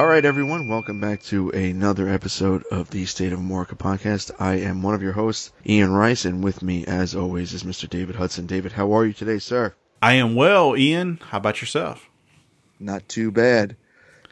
All right, everyone, welcome back to another episode of the State of Amorica podcast. I am one of your hosts, Ian Rice, and with me, as always, is Mr. David Hudson. David, how are you today, sir? I am well, Ian. How about yourself? Not too bad.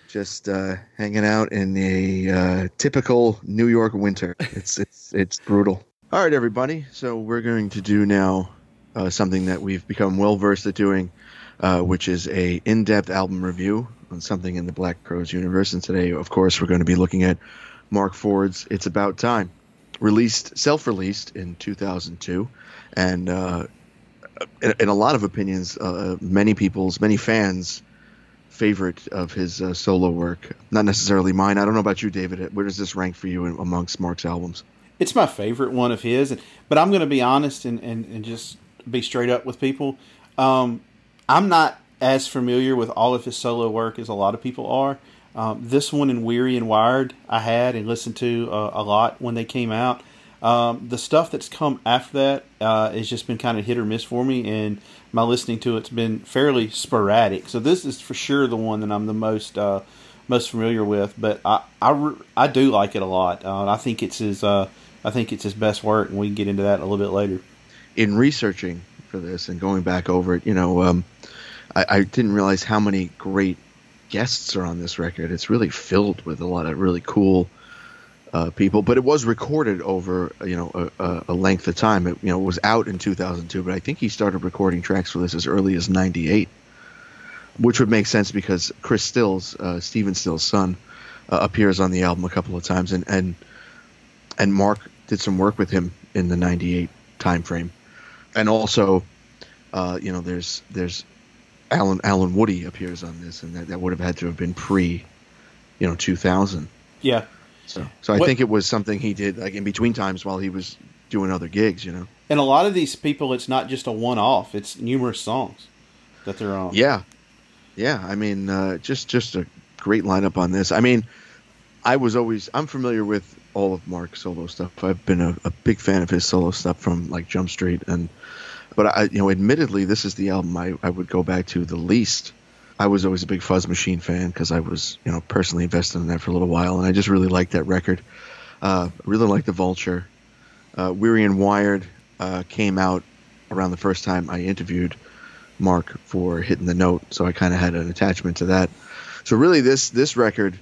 Just uh, hanging out in a uh, typical New York winter. It's it's it's brutal. All right, everybody. So we're going to do now uh, something that we've become well versed at doing, uh, which is a in-depth album review on something in the Black Crowes universe. And today, of course, we're going to be looking at Marc Ford's "It's About Time," released, self-released in 2002, and uh, in, in, a lot of opinions, uh, many people's, many fans' favorite of his uh, solo work. Not necessarily mine. I don't know about you, David. Where does this rank for you in, amongst Marc's albums? It's my favorite one of his, but I'm going to be honest and, and, and just be straight up with people. Um, I'm not as familiar with all of his solo work as a lot of people are. Um, this one in Weary and Wired, I had and listened to uh, a lot when they came out. Um, the stuff that's come after that uh, has just been kind of hit or miss for me, and my listening to it's been fairly sporadic. So this is for sure the one that I'm the most uh, most familiar with. But I, I, I do like it a lot. Uh, I think it's his uh, I think it's his best work, and we can get into that a little bit later. In researching for this and going back over it, you know. Um, I, I didn't realize how many great guests are on this record. It's really filled with a lot of really cool uh, people, but it was recorded over you know a, a, length of time. It you know was out in 2002, but I think he started recording tracks for this as early as '98, which would make sense because Chris Stills, uh, Stephen Stills' son, uh, appears on the album a couple of times, and and and Marc did some work with him in the '98 time frame, and also, uh, you know, there's there's Allen Allen Woody appears on this, and that, that would have had to have been pre, you know, 2000. Yeah. So so I what, think it was something he did like in between times while he was doing other gigs, you know. And a lot of these people, it's not just a one-off; it's numerous songs that they're on. Yeah, yeah. I mean, uh, just just a great lineup on this. I mean, I was always I'm familiar with all of Marc's solo stuff. I've been a, a big fan of his solo stuff from like Jump Street and but I, you know, admittedly, this is the album I, I would go back to the least. I was always a big Fuzz Machine fan because I was, you know, personally invested in that for a little while, and I just really liked that record. Uh, really liked the Vulture. Uh, Weary and Wired uh, came out around the first time I interviewed Marc for hitting the note, so I kind of had an attachment to that. So really, this this record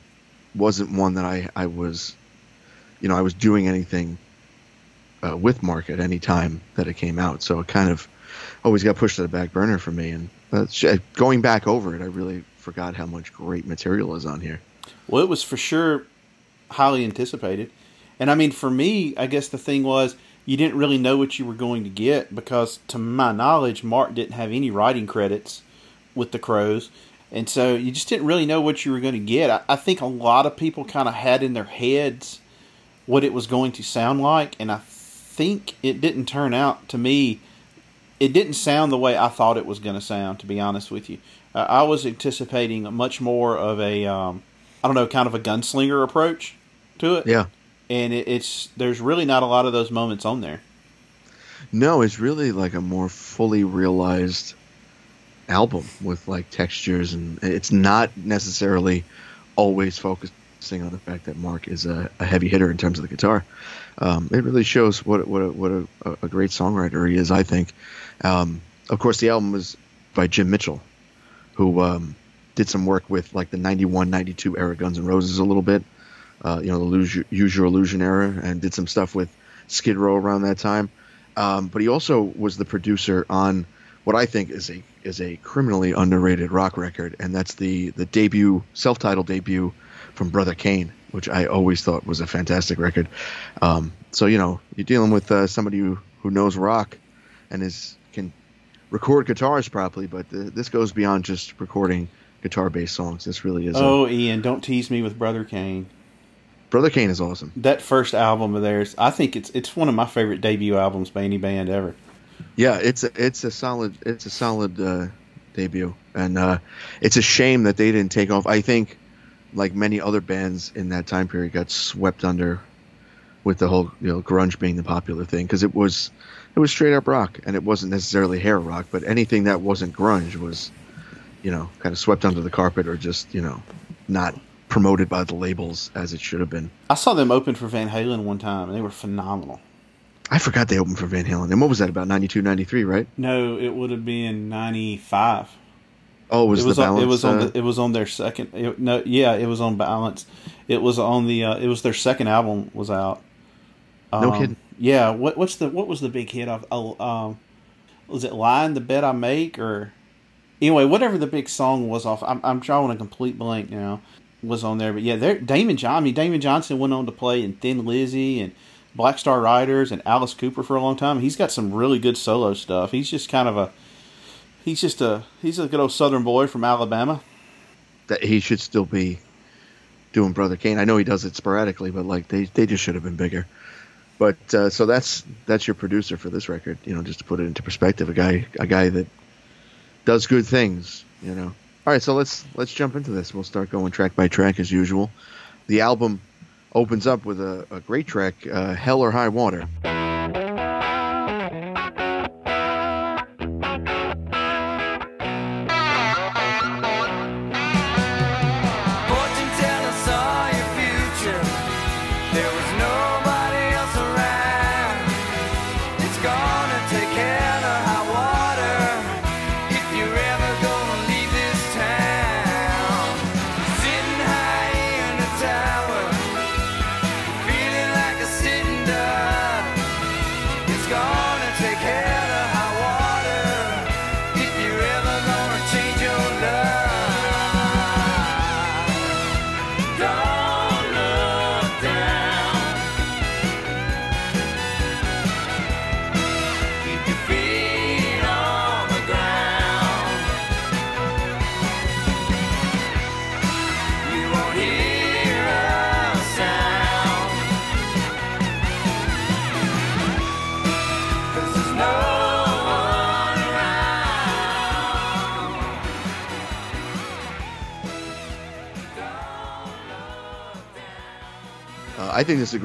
wasn't one that I I was, you know, I was doing anything uh, with Marc at any time that it came out. So it kind of always got pushed to the back burner for me. And uh, going back over it, I really forgot how much great material is on here. Well, it was for sure highly anticipated. And I mean, for me, I guess the thing was you didn't really know what you were going to get because, to my knowledge, Marc didn't have any writing credits with the Crowes. And so you just didn't really know what you were going to get. I, I think a lot of people kind of had in their heads what it was going to sound like. And I think it didn't turn out to me. It didn't sound the way I thought it was going to sound. To be honest with you, uh, I was anticipating much more of a, um, I don't know, kind of a gunslinger approach to it. Yeah, and it, it's there's really not a lot of those moments on there. No, it's really like a more fully realized album with like textures, and it's not necessarily always focusing on the fact that Marc is a, a heavy hitter in terms of the guitar um, it really shows what what a, what a, a, great songwriter he is. I think. Um, of course, the album was by Jim Mitchell, who um, did some work with like the 91, 92 era Guns N' Roses a little bit. Uh, you know, the Lose, Use Your Illusion era, and did some stuff with Skid Row around that time. Um, but he also was the producer on what I think is a is a criminally underrated rock record, and that's the the debut self titled debut from Brother Cane, which I always thought was a fantastic record. Um, so you know, you're dealing with uh, somebody who, who knows rock and is can record guitars properly, but the, this goes beyond just recording guitar-based songs. This really is. Oh, a, Ian, don't tease me with Brother Cane. Brother Cane is awesome. That first album of theirs, I think it's it's one of my favorite debut albums by any band ever. Yeah, it's a, it's a solid it's a solid uh, debut, and uh, it's a shame that they didn't take off. I think, like many other bands in that time period, got swept under with the whole you know grunge being the popular thing because it was it was straight up rock and it wasn't necessarily hair rock, but anything that wasn't grunge was you know kind of swept under the carpet or just you know not promoted by the labels as it should have been. I saw them open for Van Halen one time, and they were phenomenal. I forgot they opened for Van Halen. And what was that about 92, 93, right? No, it would have been ninety five. Oh, it was, it was the on, balance. it was on uh, the, it was on their second it, no yeah it was on balance it was on the uh, it was their second album was out No Um, kidding. yeah what what's the what was the big hit of oh um was it in the bed I make or anyway whatever the big song was off I'm, I'm drawing a complete blank now was on there but yeah there Damon John I mean Damon Johnson went on to play in Thin Lizzy and Black Star Riders and Alice Cooper for a long time he's got some really good solo stuff he's just kind of a he's just a he's a good old southern boy from Alabama that he should still be doing Brother Cane. I know he does it sporadically, but like they they just should have been bigger. But uh, so that's that's your producer for this record. You know, just to put it into perspective, a guy a guy that does good things. You know. All right, so let's let's jump into this. We'll start going track by track as usual. The album opens up with a, a great track, uh, "Hell or High Water."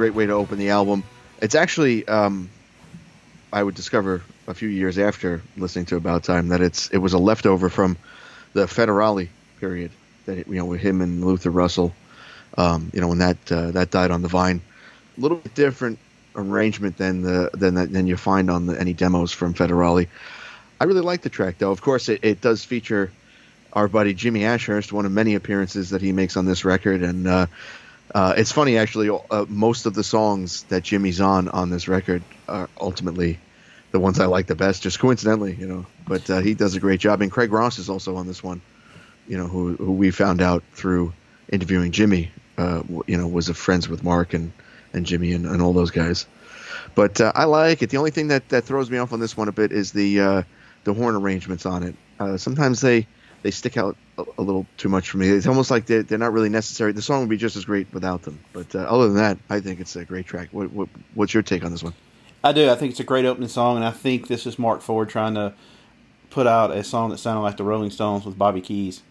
Great way to open the album. It's actually, um, I would discover a few years after listening to About Time that it's it was a leftover from the Federale period that you know with him and Luther Russell. Um, you know when that uh, that died on the Vine, a little bit different arrangement than the than that than you find on the, any demos from Federale. I really like the track though. Of course, it, it does feature our buddy Jimmy Ashhurst, one of many appearances that he makes on this record, and uh, uh, it's funny actually. Uh, most of the songs that Jimmy's on on this record are ultimately the ones I like the best, just coincidentally, you know. But uh, he does a great job, and Craig Ross is also on this one. You know, who who we found out through interviewing Jimmy. Uh, you know, was a friends with Mark and and Jimmy and, and all those guys. But uh, I like it. The only thing that, that throws me off on this one a bit is the uh, the horn arrangements on it. Sometimes they they stick out a, a little too much for me. It's almost like they're, they're not really necessary. The song would be just as great without them. But uh, other than that, I think it's a great track. What, what what's your take on this one? I do. I think it's a great opening song, and I think this is Marc Ford trying to put out a song that sounded like the Rolling Stones with Bobby Keys,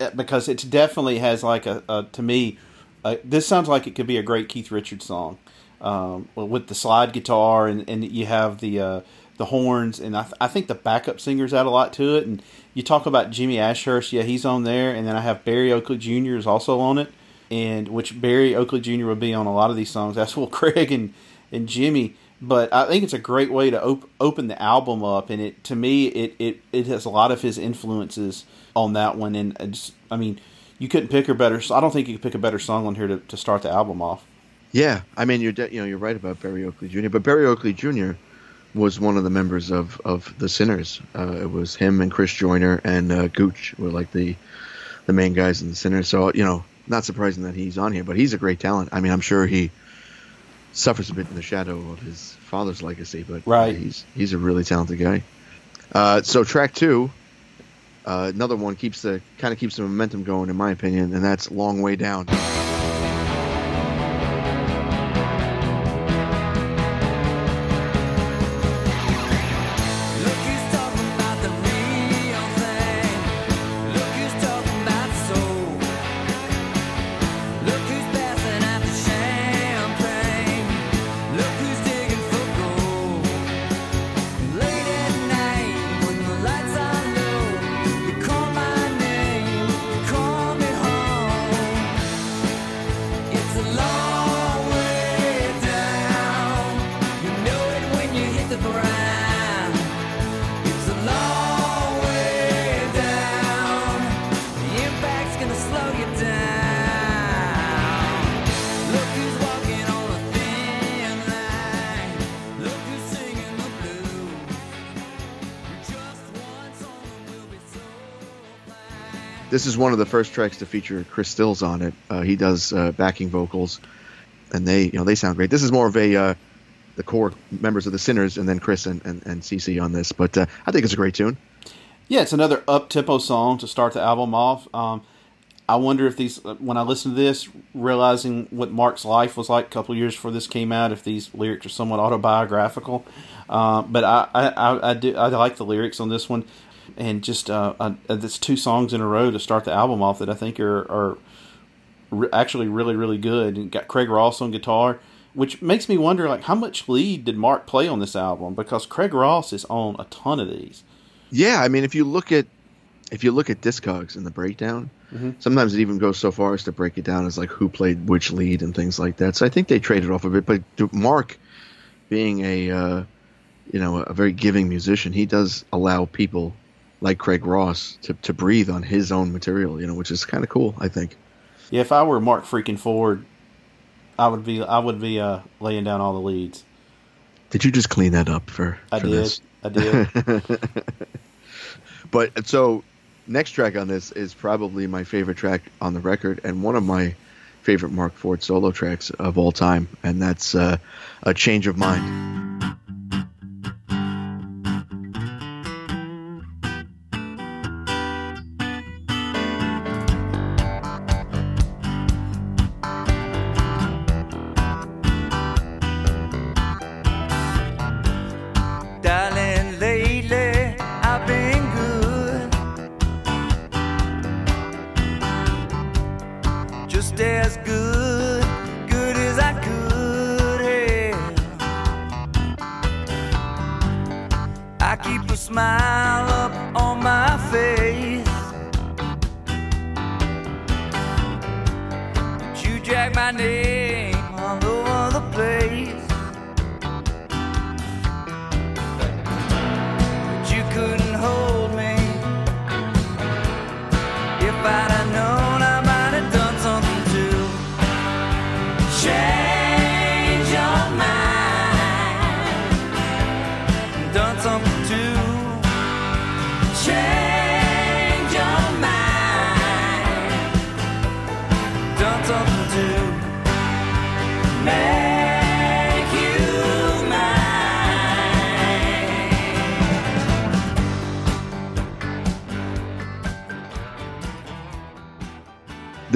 Uh, because it definitely has like a, a to me, uh, this sounds like it could be a great Keith Richards song, um, with the slide guitar and, and you have the uh, the horns, and I, th- I think the backup singers add a lot to it. And you talk about Jimmy Ashhurst, yeah, he's on there, and then I have Berry Oakley Jr. is also on it, and which Berry Oakley Jr. will be on a lot of these songs. That's well, Craig and and Jimmy. But I think it's a great way to op- open the album up, and it to me it, it, it has a lot of his influences on that one. And it's, I mean, you couldn't pick a better. I don't think you could pick a better song on here to, to start the album off. Yeah, I mean you're de- you know you're right about Berry Oakley Jr. But Berry Oakley Jr. was one of the members of of the Sinners. Uh, it was him and Chris Joyner and uh, Gooch were like the the main guys in the Sinners. So you know, not surprising that he's on here. But he's a great talent. I mean, I'm sure he suffers a bit in the shadow of his father's legacy, but uh, Right. he's he's a really talented guy. Uh, so track two, uh, another one keeps the kind of keeps the momentum going, in my opinion, and that's "Long Way Down." This is one of the first tracks to feature Chris Stills on it. Uh, he does uh, backing vocals, and they you know they sound great. This is more of a uh, the core members of the Sinners, and then Chris and and, and CC on this. But uh, I think it's a great tune. Yeah, it's another up tempo song to start the album off. Um, I wonder if these, when I listen to this, realizing what Marc's life was like a couple years before this came out, if these lyrics are somewhat autobiographical. Uh, but I, I, I, do, I like the lyrics on this one, and just uh, uh, it's two songs in a row to start the album off that I think are, are re- actually really, really good. And got Craig Ross on guitar, which makes me wonder, like, how much lead did Marc play on this album? Because Craig Ross is on a ton of these. Yeah, I mean, if you look at if you look at Discogs and the breakdown, mm-hmm. sometimes it even goes so far as to break it down as like who played which lead and things like that. So I think they traded off a bit, But Marc, being a uh, you know a very giving musician, he does allow people like Craig Ross to, to breathe on his own material, you know, which is kind of cool. I think. Yeah, if I were Marc freaking Ford, I would be I would be uh, laying down all the leads. Did you just clean that up for? I for did. This? I did. but so next track on this is probably my favorite track on the record and one of my favorite Marc Ford solo tracks of all time, and that's uh, a change of mind.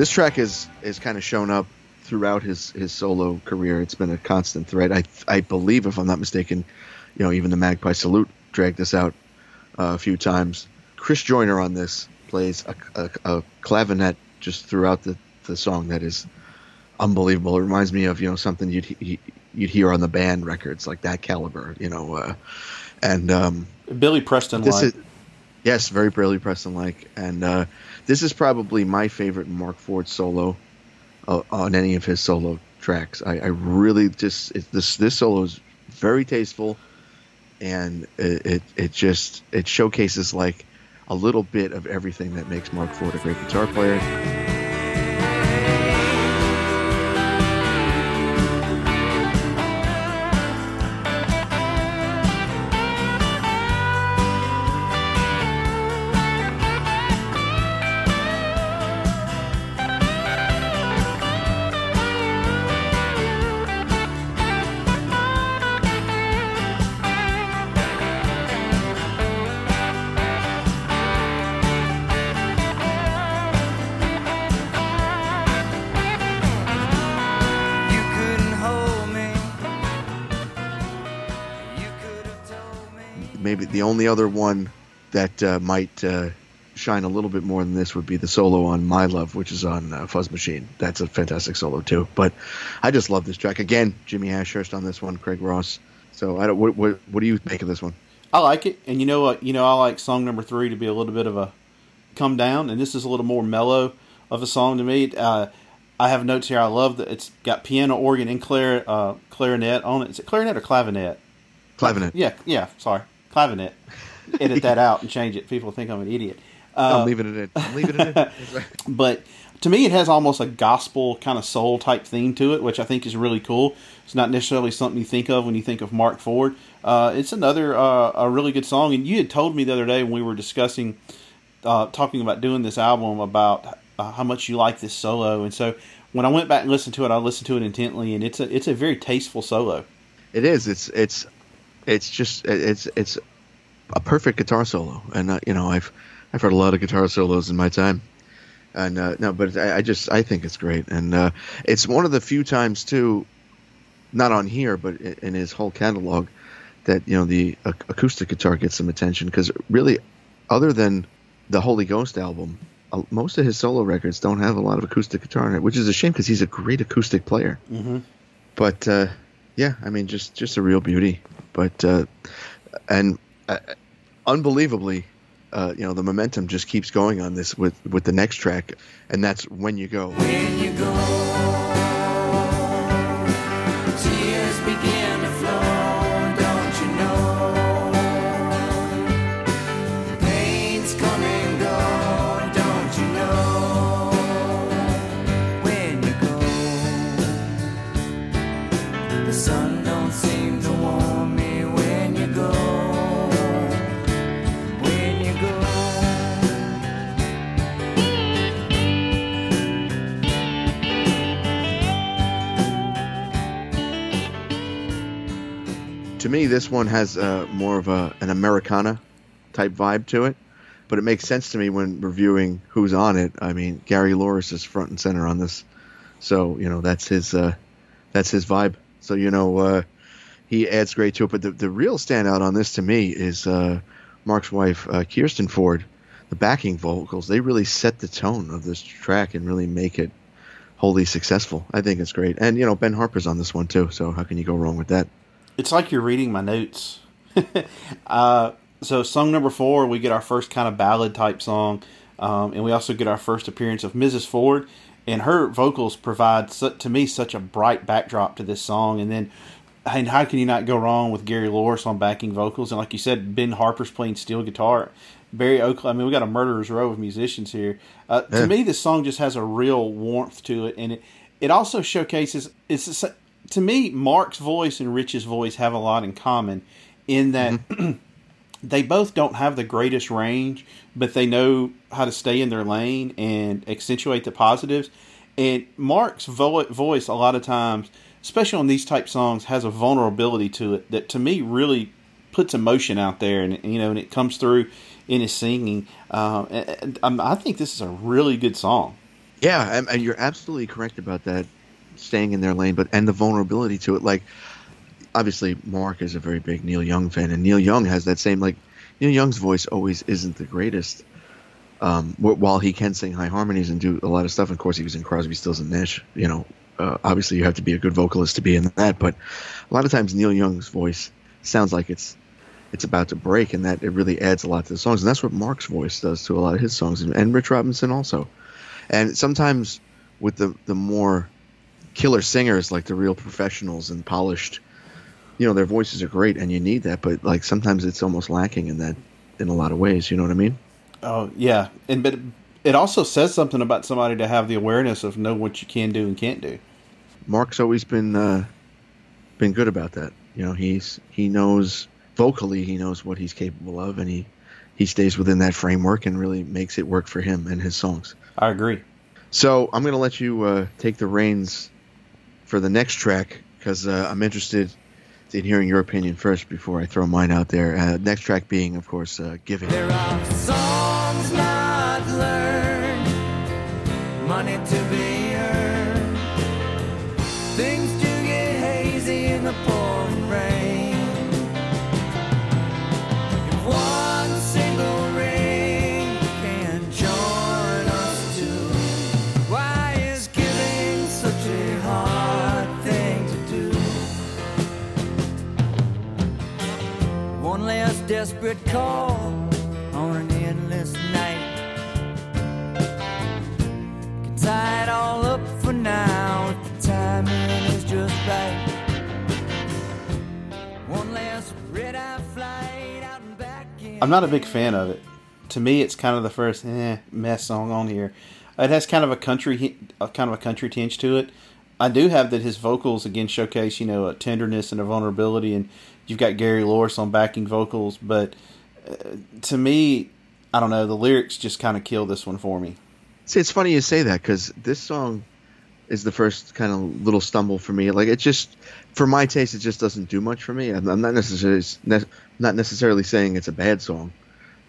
This track is is kind of shown up throughout his his solo career. It's been a constant thread. I I believe, if I'm not mistaken, you know, even the Magpie Salute dragged this out uh, a few times. Chris Joyner on this plays a, a, a clavinet just throughout the, the song that is unbelievable. It reminds me of you know something you'd you'd hear on the band records like that caliber, you know, uh, and um, Billy Preston like. Yes, very Billy Preston like, and uh, this is probably my favorite Marc Ford solo uh, on any of his solo tracks. I, I really just it, this this solo is very tasteful, and it, it it just it showcases like a little bit of everything that makes Marc Ford a great guitar player. The only other one that uh, might uh, shine a little bit more than this would be the solo on My Love, which is on uh, Fuzz Machine. That's a fantastic solo too. But I just love this track. Again, Jimmy Ashurst on this one, Craig Ross. So I don't. What, what, what do you make of this one? I like it, and you know what? You know I like song number three to be a little bit of a come down, and this is a little more mellow of a song to me. Uh, I have notes here. I love that it's got piano, organ, and clar- uh, clarinet on it. Is it clarinet or clavinet? Clavinet. Yeah, yeah. Sorry, clavinet. Edit that out and change it. People think I'm an idiot. Uh, I'm leaving it in. I'm leaving it in. but to me, it has almost a gospel kind of soul type theme to it, which I think is really cool. It's not necessarily something you think of when you think of Marc Ford. Uh, it's another uh, a really good song. And you had told me the other day when we were discussing uh, talking about doing this album about uh, how much you like this solo, and so when I went back and listened to it, I listened to it intently, and it's a it's a very tasteful solo. It is. It's it's it's just it's it's a perfect guitar solo, and uh, you know I've I've heard a lot of guitar solos in my time, and uh, no, but I, I just I think it's great, and uh, it's one of the few times too, not on here, but in, in his whole catalog, that you know the ac- acoustic guitar gets some attention because really, other than the Holy Ghost album, uh, most of his solo records don't have a lot of acoustic guitar in it, which is a shame because he's a great acoustic player. Mm-hmm. But uh, yeah, I mean, just just a real beauty. But uh, and uh, unbelievably, uh, you know, the momentum just keeps going on this with with the next track, and that's when you go. When you go, To me, this one has uh, more of a an Americana type vibe to it, but it makes sense to me when reviewing who's on it. I mean, Gary Louris is front and center on this, so you know that's his uh, that's his vibe. So you know uh, he adds great to it. But the the real standout on this to me is uh, Marc's wife, uh, Kirsten Ford. The backing vocals they really set the tone of this track and really make it wholly successful. I think it's great, and you know Ben Harper's on this one too. So how can you go wrong with that? It's like you're reading my notes. uh, so, song number four, we get our first kind of ballad type song, um, and we also get our first appearance of Mrs. Ford, and her vocals provide to me such a bright backdrop to this song. And then, and how can you not go wrong with Gary Louris on backing vocals? And like you said, Ben Harper's playing steel guitar. Berry Oakley. I mean, we got a murderer's row of musicians here. Uh, Yeah. To me, this song just has a real warmth to it, and it it also showcases. It's to me, Marc's voice and Rich's voice have a lot in common, in that they both don't have the greatest range, but they know how to stay in their lane and accentuate the positives. And Marc's vo- voice, a lot of times, especially on these type songs, has a vulnerability to it that to me really puts emotion out there, and you know, and it comes through in his singing. Uh, and, and I think this is a really good song. Yeah, and, and you're absolutely correct about that, staying in their lane, but and the vulnerability to it. Like, obviously, Marc is a very big Neil Young fan, and Neil Young has that same like Neil Young's voice always isn't the greatest. Um, wh- while he can sing high harmonies and do a lot of stuff, of course, he was in Crosby, Stills and Nash. You know, uh, obviously, you have to be a good vocalist to be in that. But a lot of times, Neil Young's voice sounds like it's it's about to break, and that it really adds a lot to the songs. And that's what Marc's voice does to a lot of his songs, and, and Rich Robinson also. And sometimes with the the more killer singers, like the real professionals and polished, you know, their voices are great, and you need that. But like sometimes it's almost lacking in that in a lot of ways. You know what I mean? Oh yeah, and but it also says something about somebody to have the awareness of know what you can do and can't do. Marc's always been uh, been good about that. You know, he's he knows vocally he knows what he's capable of, and he he stays within that framework and really makes it work for him and his songs. I agree. So I'm going to let you uh, take the reins for the next track because uh, I'm interested in hearing your opinion first before I throw mine out there. Uh, next track being, of course, uh, "Giving." Desperate call on an endless night. Can tie it all up for now if the timing is just right. One last red eye flight out and back. I'm not a big fan of it. To me, it's kind of the first eh, mess song on here. It has kind of a country, kind of a country tinge to it. I do have that his vocals again showcase, you know, a tenderness and a vulnerability, and you've got Gary Louris on backing vocals. But uh, to me, I don't know. The lyrics just kind of kill this one for me. See, it's funny you say that because this song is the first kind of little stumble for me. Like it just, for my taste, it just doesn't do much for me. I'm, I'm not necessarily ne- not necessarily saying it's a bad song,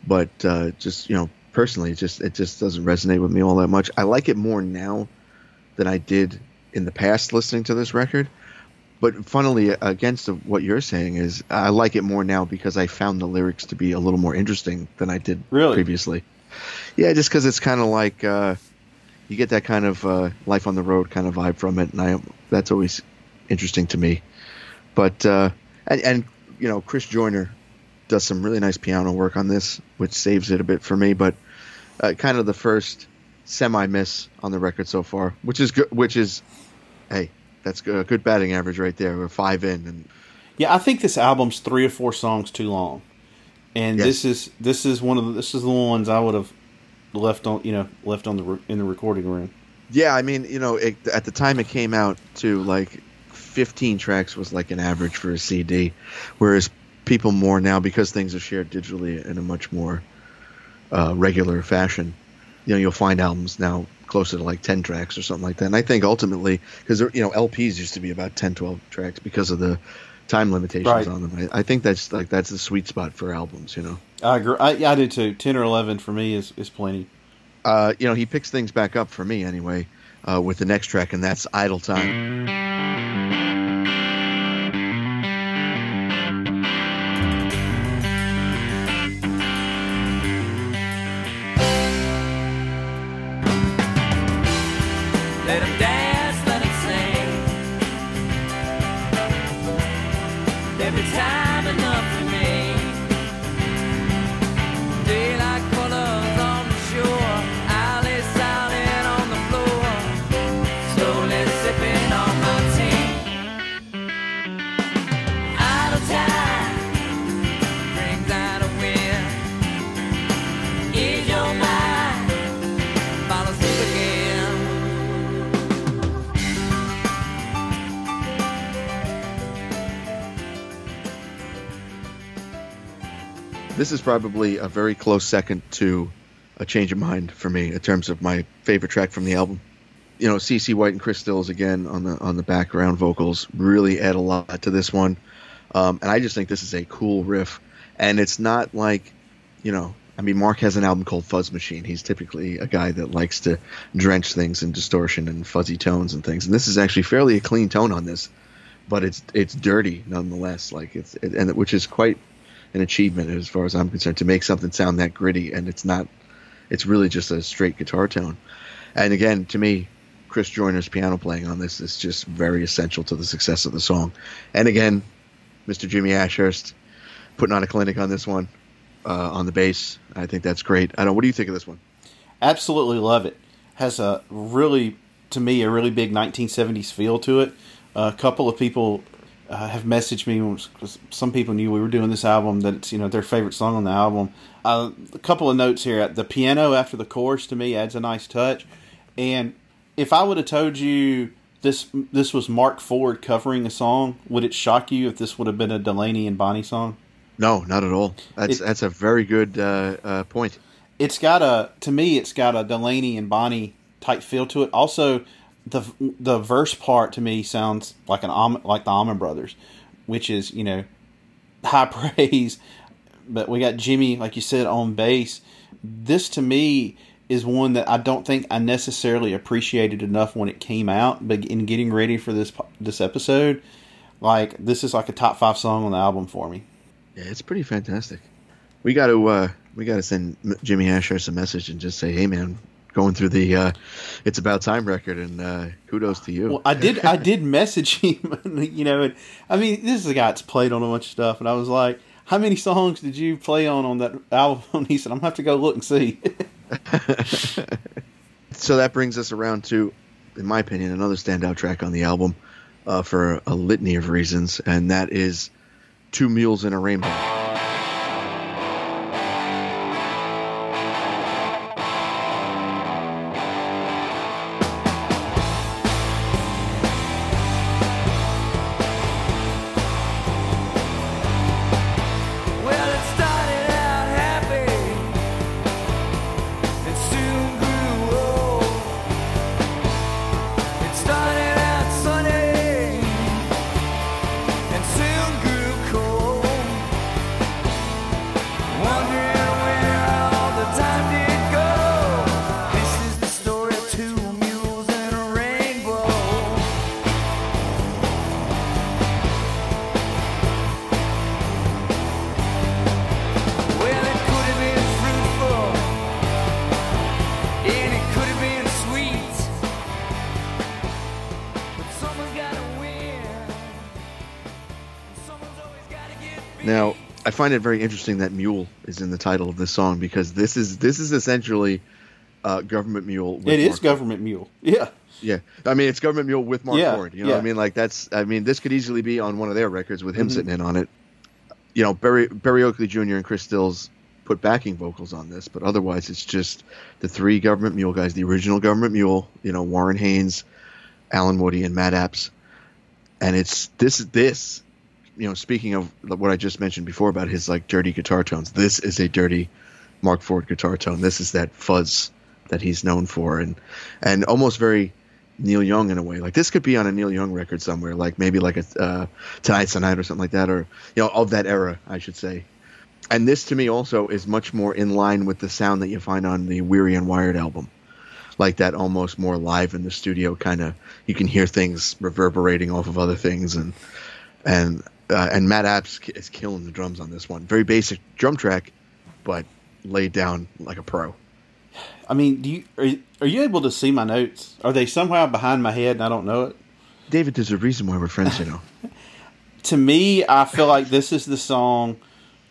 but uh, just you know, personally, it just it just doesn't resonate with me all that much. I like it more now than I did in the past listening to this record. But funnily, against what you're saying is, I like it more now because I found the lyrics to be a little more interesting than I did Really? previously. Yeah, just because it's kind of like uh, you get that kind of uh, life on the road kind of vibe from it, and I that's always interesting to me. But uh, and, and you know, Chris Joyner does some really nice piano work on this, which saves it a bit for me. But uh, kind of the first semi miss on the record so far, which is good. Which is, hey, that's a good batting average right there. We're five in, and Yeah, I think this album's three or four songs too long, and Yes. this is this is one of the, this is the ones I would have left on you know left on the in the recording room. yeah, I mean, you know, it, at the time it came out, to like 15 tracks was like an average for a CD, whereas people more now because things are shared digitally in a much more uh, regular fashion. You know, you'll find albums now closer to like 10 tracks or something like that. And I think ultimately, because you know, LPs used to be about 10, 12 tracks because of the time limitations Right. on them. I, I think that's like that's the sweet spot for albums. You know. I agree. I, yeah, I do too. Ten or eleven for me is is plenty. uh, you know, he picks things back up for me anyway uh, with the next track, and that's Idle Time. Every time This is probably a very close second to a change of mind for me in terms of my favorite track from the album. You know, CC White and Chris Stills again on the on the background vocals really add a lot to this one, um, and I just think this is a cool riff. And it's not like, you know, I mean, Marc has an album called Fuzz Machine. He's typically a guy that likes to drench things in distortion and fuzzy tones and things. And this is actually fairly a clean tone on this, but it's it's dirty nonetheless. Like it's it, and which is quite an achievement as far as I'm concerned to make something sound that gritty and it's not it's really just a straight guitar tone. And again, to me, Chris Joyner's piano playing on this is just very essential to the success of the song. And again, Mr. Jimmy Ashhurst putting on a clinic on this one uh, on the bass. I think that's great. I don't. What do you think of this one? Absolutely love it. Has a really, to me, a really big 1970s feel to it. a couple of people uh, have messaged me because some people knew we were doing this album that it's you know their favorite song on the album. Uh, a couple of notes here. The piano after the chorus to me adds a nice touch. And if I would have told you this this was Marc Ford covering a song, would it shock you if this would have been a Delaney and Bonnie song? No, not at all. That's It- that's a very good uh, uh, point. it's got a to me it's got a Delaney and Bonnie type feel to it. Also, the the verse part to me sounds like an like the Allman Brothers, which is you know high praise. But we got Jimmy, like you said, on bass. This to me is one that I don't think I necessarily appreciated enough when it came out. But in getting ready for this this episode, like this is like a top five song on the album for me. Yeah, it's pretty fantastic. We got to uh, we got to send Jimmy Ashhurst a message and just say, "Hey, man, going through the uh, it's about time record, and uh, kudos to you." Well, I did. I did message him. You know, and I mean, this is a guy that's played on a bunch of stuff, and I was like, "How many songs did you play on on that album?" And he said, "I'm gonna have to go look and see." so that brings us around to, in my opinion, another standout track on the album uh, for a litany of reasons, and that is Two Mules in a Rainbow. Find it very interesting that "Mule" is in the title of this song because this is this is essentially uh, "Government Mule." With It is Marc government mule. Yeah. Yeah, I mean it's Government Mule with Marc Yeah, Ford. You know, what yeah. I mean like that's. I mean this could easily be on one of their records with him Mhm. sitting in on it. You know, Berry Berry Oakley Jr. and Chris Stills put backing vocals on this, but otherwise it's just the three Government Mule guys, the original Government Mule. You know, Warren Haynes, Allen Woody, and Matt Abts, and it's this this. You know, speaking of what I just mentioned before about his like dirty guitar tones, this is a dirty Marc Ford guitar tone. This is that fuzz that he's known for, and and almost very Neil Young in a way. Like this could be on a Neil Young record somewhere, like maybe like a uh, Tonight's the Night or something like that, or you know of that era, I should say. And this to me also is much more in line with the sound that you find on the Weary and Wired album, like that almost more live in the studio kind of. You can hear things reverberating off of other things, and and uh, and Matt Abts is killing the drums on this one. Very basic drum track, but laid down like a pro. I mean, do you are, you- are you able to see my notes? Are they somehow behind my head and I don't know it? David, there's a reason why we're friends, you know. To me, I feel like this is the song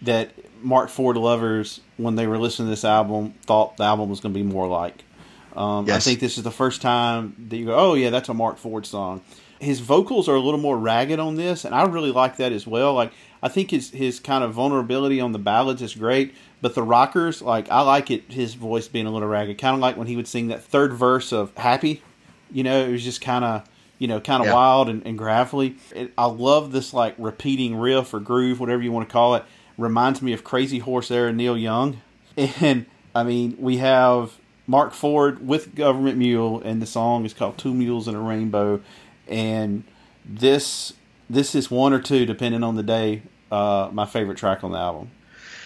that Marc Ford lovers, when they were listening to this album, thought the album was going to be more like. Um, I think this is the first time that you go, oh yeah, that's a Marc Ford song. His vocals are a little more ragged on this, and I really like that as well. Like I think his his kind of vulnerability on the ballads is great, but the rockers, like I like it, his voice being a little ragged, kind of like when he would sing that third verse of "Happy." You know, it was just kind of you know kind of Yeah. wild and, and gravelly. It, I love this like repeating riff or groove, whatever you want to call it. Reminds me of Crazy Horse era Neil Young, and I mean we have Marc Ford with Government Mule, and the song is called Two Mules and a Rainbow. And this this is one or two, depending on the day, uh, my favorite track on the album.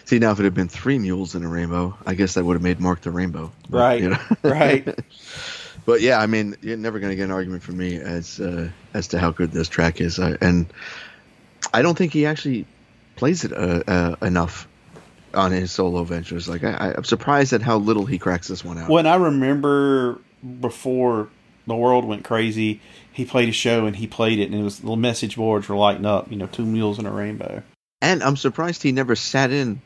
See now, if it had been three mules in a rainbow, I guess that would have made Marc the Rainbow. Right, you know. right. But yeah, I mean, you're never going to get an argument from me as uh, as to how good this track is, I, and I don't think he actually plays it uh, uh, enough on his solo ventures. Like I, I'm surprised at how little he cracks this one out. When I remember before the world went crazy, he played a show and he played it, and it was the message boards were lighting up. You know, two mules and a rainbow. And I'm surprised he never sat in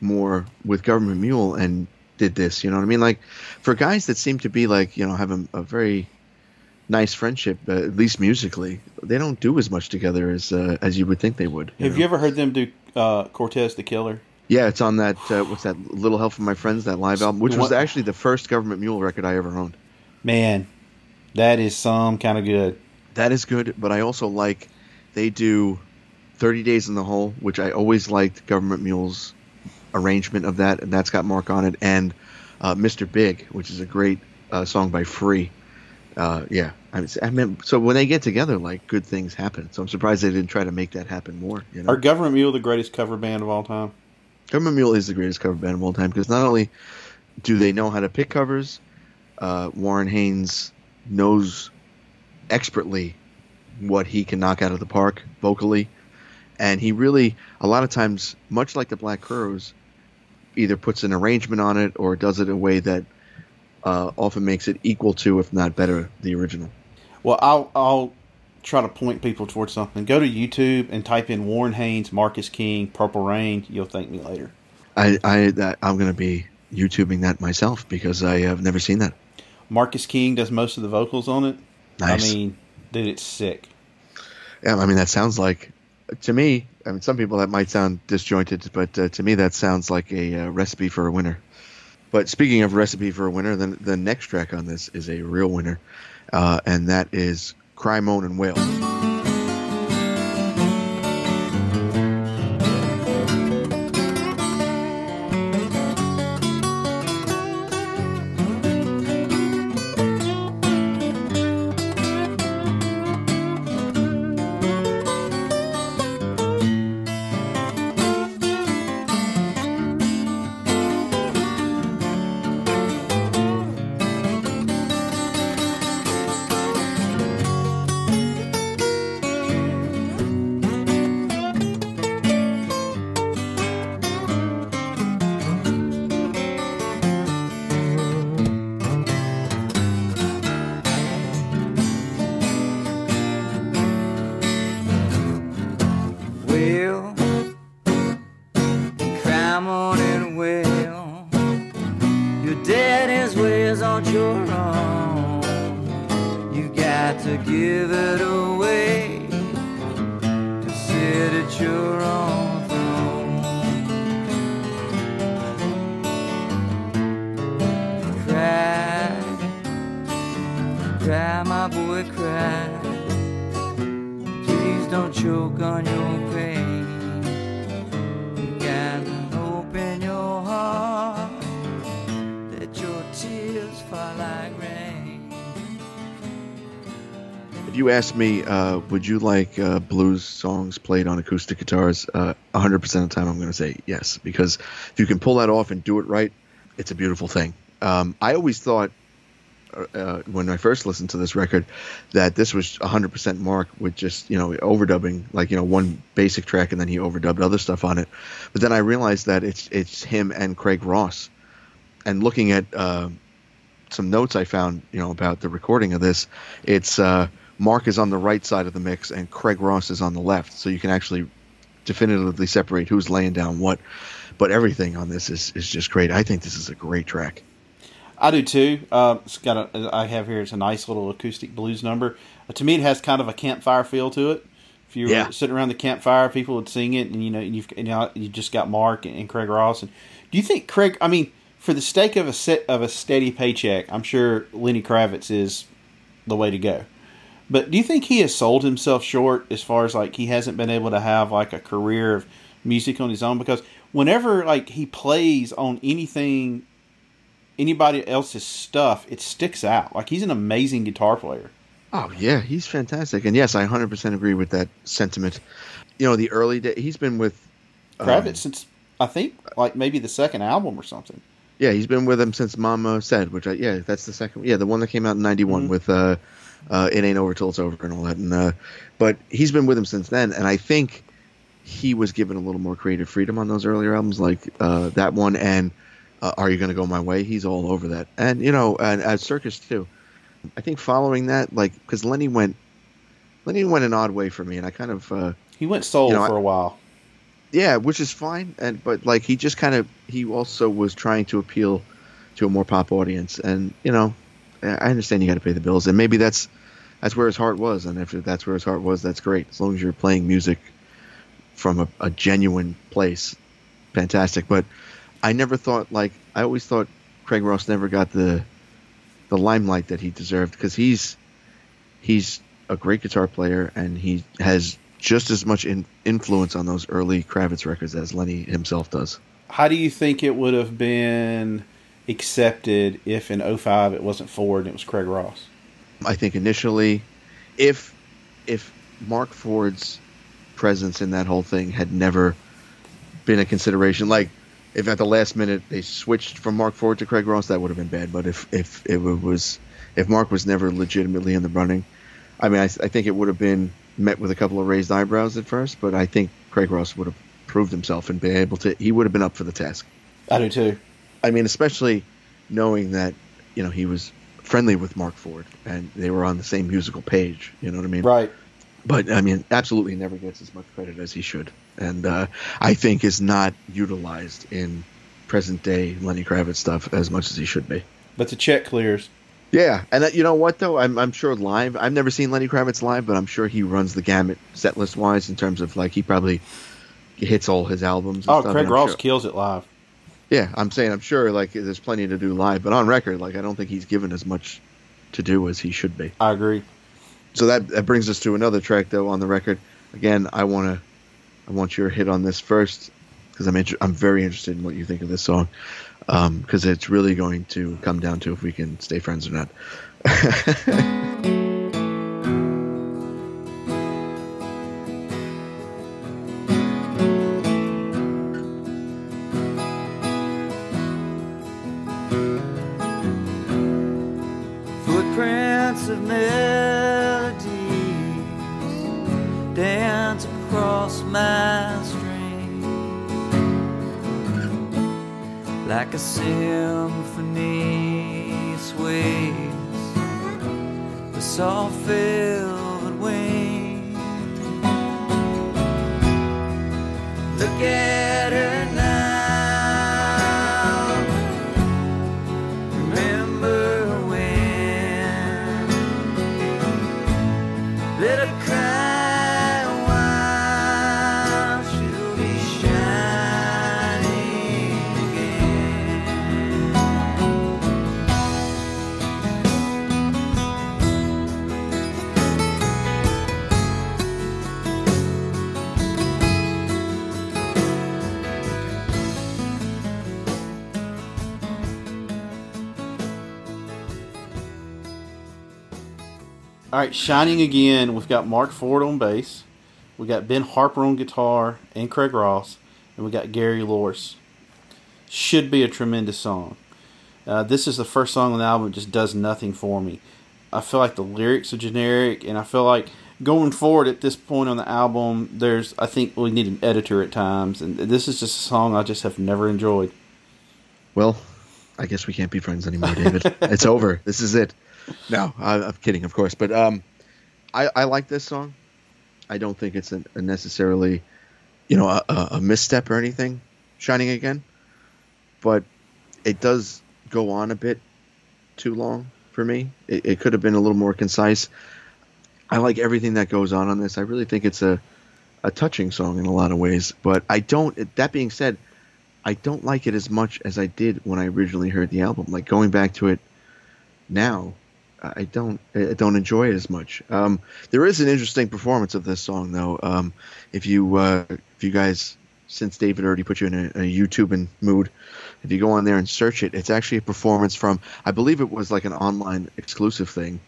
more with Government Mule and did this. You know what I mean? Like for guys that seem to be like you know have a, a very nice friendship, uh, at least musically, they don't do as much together as uh, as you would think they would. Have know? you ever heard them do uh, Cortez the Killer? Yeah, it's on that. Uh, what's that? Little Help from My Friends, that live album, which was actually the first Government Mule record I ever owned. Man, that is some kind of good. That is good, but I also like they do 30 Days in the Hole, which I always liked Government Mule's arrangement of that, and that's got Marc on it, and uh, Mr. Big, which is a great uh, song by Free. Uh, yeah, I mean, I mean, so when they get together, like good things happen. So I'm surprised they didn't try to make that happen more. You know? Are Government Mule the greatest cover band of all time? Government Mule is the greatest cover band of all time because not only do they know how to pick covers, uh, Warren Haynes knows expertly what he can knock out of the park vocally, and he really a lot of times, much like the Black Crowes, either puts an arrangement on it or does it in a way that uh, often makes it equal to, if not better, the original. Well, I'll I'll try to point people towards something. Go to YouTube and type in Warren Haynes, Marcus King, Purple Rain. You'll thank me later. I, I that, I'm going to be YouTubing that myself because I have never seen that. Marcus King does most of the vocals on it. Nice. I mean, dude, it's sick. Yeah, I mean that sounds like to me. I mean, some people that might sound disjointed, but uh, to me that sounds like a uh, recipe for a winner. But speaking of recipe for a winner, then the next track on this is a real winner, uh, and that is "Cry, Moan, and Wail." If you ask me, uh, would you like uh, blues songs played on acoustic guitars? Uh, 100% of the time, I'm going to say yes, because if you can pull that off and do it right, it's a beautiful thing. Um, I always thought, uh, uh, when I first listened to this record, that this was 100% Marc with just, you know, overdubbing, like, you know, one basic track and then he overdubbed other stuff on it. But then I realized that it's it's him and Craig Ross. And looking at uh, some notes I found, you know, about the recording of this, it's uh, Marc is on the right side of the mix and Craig Ross is on the left, so you can actually definitively separate who's laying down what. But everything on this is is just great. I think this is a great track. I do too. Uh, it's got a. I have here. It's a nice little acoustic blues number. Uh, to me, it has kind of a campfire feel to it. If you were Yeah. sitting around the campfire, people would sing it, and you know, you've you know, you just got Marc and, and Craig Ross. And do you think Craig? I mean, for the sake of a set of a steady paycheck, I'm sure Lenny Kravitz is the way to go. But do you think he has sold himself short as far as like he hasn't been able to have like a career of music on his own? Because whenever like he plays on anything anybody else's stuff, it sticks out. Like he's an amazing guitar player. Oh yeah, he's fantastic, and yes, I 100% agree with that sentiment. You know, the early day, he's been with um, Kravitz since I think like maybe the second album or something. Yeah, he's been with him since Mama said, which I yeah, that's the second. Yeah, the one that came out in '91 Mhm. with uh, uh, "It Ain't Over Till It's Over" and all that. And uh, but he's been with him since then, and I think he was given a little more creative freedom on those earlier albums, like uh, that one and uh, "Are You Gonna Go My Way." He's all over that, and you know, and as Circus too. I think following that, like because Lenny went, Lenny went an odd way for me, and I kind of. Uh, He went soul You know, for a while. yeah, which is fine, and but like he just kind of he also was trying to appeal to a more pop audience, and you know, I understand you got to pay the bills, and maybe that's that's where his heart was, and if that's where his heart was, that's great. As long as you're playing music from a, a genuine place, fantastic. But I never thought like I always thought Craig Ross never got the the limelight that he deserved because he's he's a great guitar player and he has just as much in, influence on those early Kravitz records as Lenny himself does. How do you think it would have been accepted if in 05 it wasn't Ford and it was Craig Ross? I think initially, if if Marc Ford's presence in that whole thing had never been a consideration, like if at the last minute they switched from Marc Ford to Craig Ross, that would have been bad. But if if it was if Marc was never legitimately in the running, I mean, I, I think it would have been met with a couple of raised eyebrows at first. But I think Craig Ross would have proved himself and been able to. He would have been up for the task. I do too. I mean, especially knowing that you know he was friendly with Marc Ford and they were on the same musical page. You know what I mean? Right. But I mean, absolutely never gets as much credit as he should, and uh, I think is not utilized in present day Lenny Kravitz stuff as much as he should be. But the check clears. Yeah, and that, you know what though, I'm I'm sure live. I've never seen Lenny Kravitz live, but I'm sure he runs the gamut set list wise in terms of like he probably hits all his albums. And Oh, stuff, Craig Ross sure- kills it live. Yeah, I'm saying I'm sure like there's plenty to do live, but on record, like I don't think he's given as much to do as he should be. I agree. So that that brings us to another track though on the record. Again, I want to I want your hit on this first because I'm inter- I'm very interested in what you think of this song um, because it's really going to come down to if we can stay friends or not. Shining Again. We've got Marc Ford on bass. We got Ben Harper on guitar and Craig Ross. And we got Gary Louris. Should be a tremendous song. Uh, this is the first song on the album that just does nothing for me. I feel like the lyrics are generic, and I feel like going forward at this point on the album, there's I think we need an editor at times, and this is just a song I just have never enjoyed. Well, I guess we can't be friends anymore, David. it's over. This is it. No, I, I'm kidding, of course, but um, I, I like this song. I don't think it's a, a necessarily, you know, a, a misstep or anything. Shining again, but it does go on a bit too long for me. It, it could have been a little more concise. I like everything that goes on on this. I really think it's a a touching song in a lot of ways. But I don't. That being said, I don't like it as much as I did when I originally heard the album. Like going back to it now, I don't I don't enjoy it as much. Um, there is an interesting performance of this song though. Um, if you uh, if you guys since David already put you in a, a YouTube and mood, if you go on there and search it, it's actually a performance from I believe it was like an online exclusive thing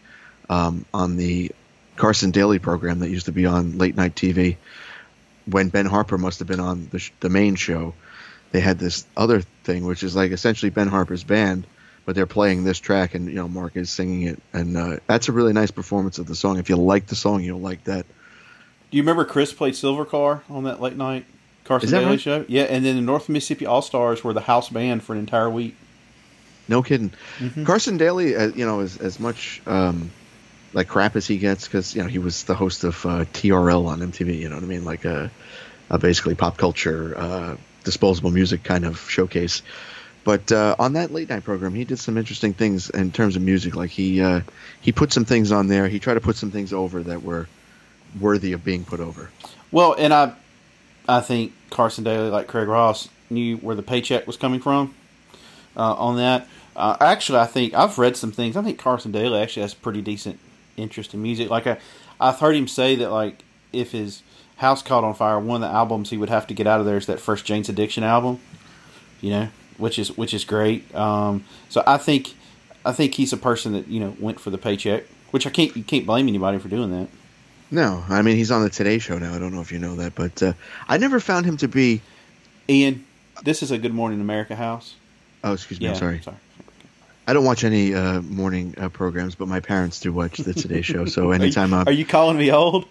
um, on the Carson Daly program that used to be on late night TV when Ben Harper must have been on the, sh- the main show. They had this other thing, which is like essentially Ben Harper's band, but they're playing this track, and you know Marc is singing it, and uh, that's a really nice performance of the song. If you like the song, you'll like that. Do you remember Chris played Silver Car on that late night Carson Daly right? show? Yeah, and then the North Mississippi All Stars were the house band for an entire week. No kidding. Mm-hmm. Carson Daly, uh, you know, as as much um, like crap as he gets, because you know he was the host of uh, TRL on MTV. You know what I mean? Like a, a basically pop culture, uh, disposable music kind of showcase. But uh, on that late night program, he did some interesting things in terms of music. Like he uh, he put some things on there. He tried to put some things over that were worthy of being put over. Well, and I, I think Carson Daly, like Craig Ross, knew where the paycheck was coming from uh, on that. Uh, actually, I think I've read some things. I think Carson Daly actually has pretty decent interest in music. Like I, I've heard him say that like if his house caught on fire, one of the albums he would have to get out of there is that first Jane's Addiction album. You know, which is which is great. Um, so I think, I think he's a person that you know went for the paycheck, which I can't you can't blame anybody for doing that. No, I mean he's on the Today Show now. I don't know if you know that, but uh, I never found him to be. Ian, this is a Good Morning America house. Oh, excuse me. Yeah, I'm sorry. sorry. I don't watch any uh, morning uh, programs, but my parents do watch the Today Show. So anytime are you, I'm are you calling me old?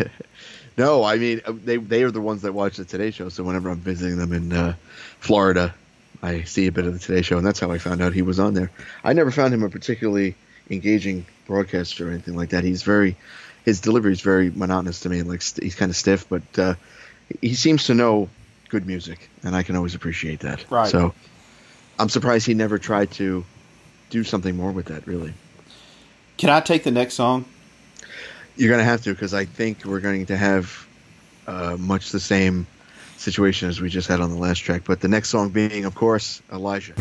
no, I mean uh, they they are the ones that watch the Today Show. So whenever I'm visiting them in uh, Florida, I see a bit of the Today Show, and that's how I found out he was on there. I never found him a particularly engaging broadcaster or anything like that. He's very his delivery is very monotonous to me. Like st- he's kind of stiff, but uh, he seems to know good music, and I can always appreciate that. Right. So I'm surprised he never tried to do something more with that. Really. Can I take the next song? You're going to have to because I think we're going to have uh, much the same situation as we just had on the last track. But the next song being, of course, Elijah.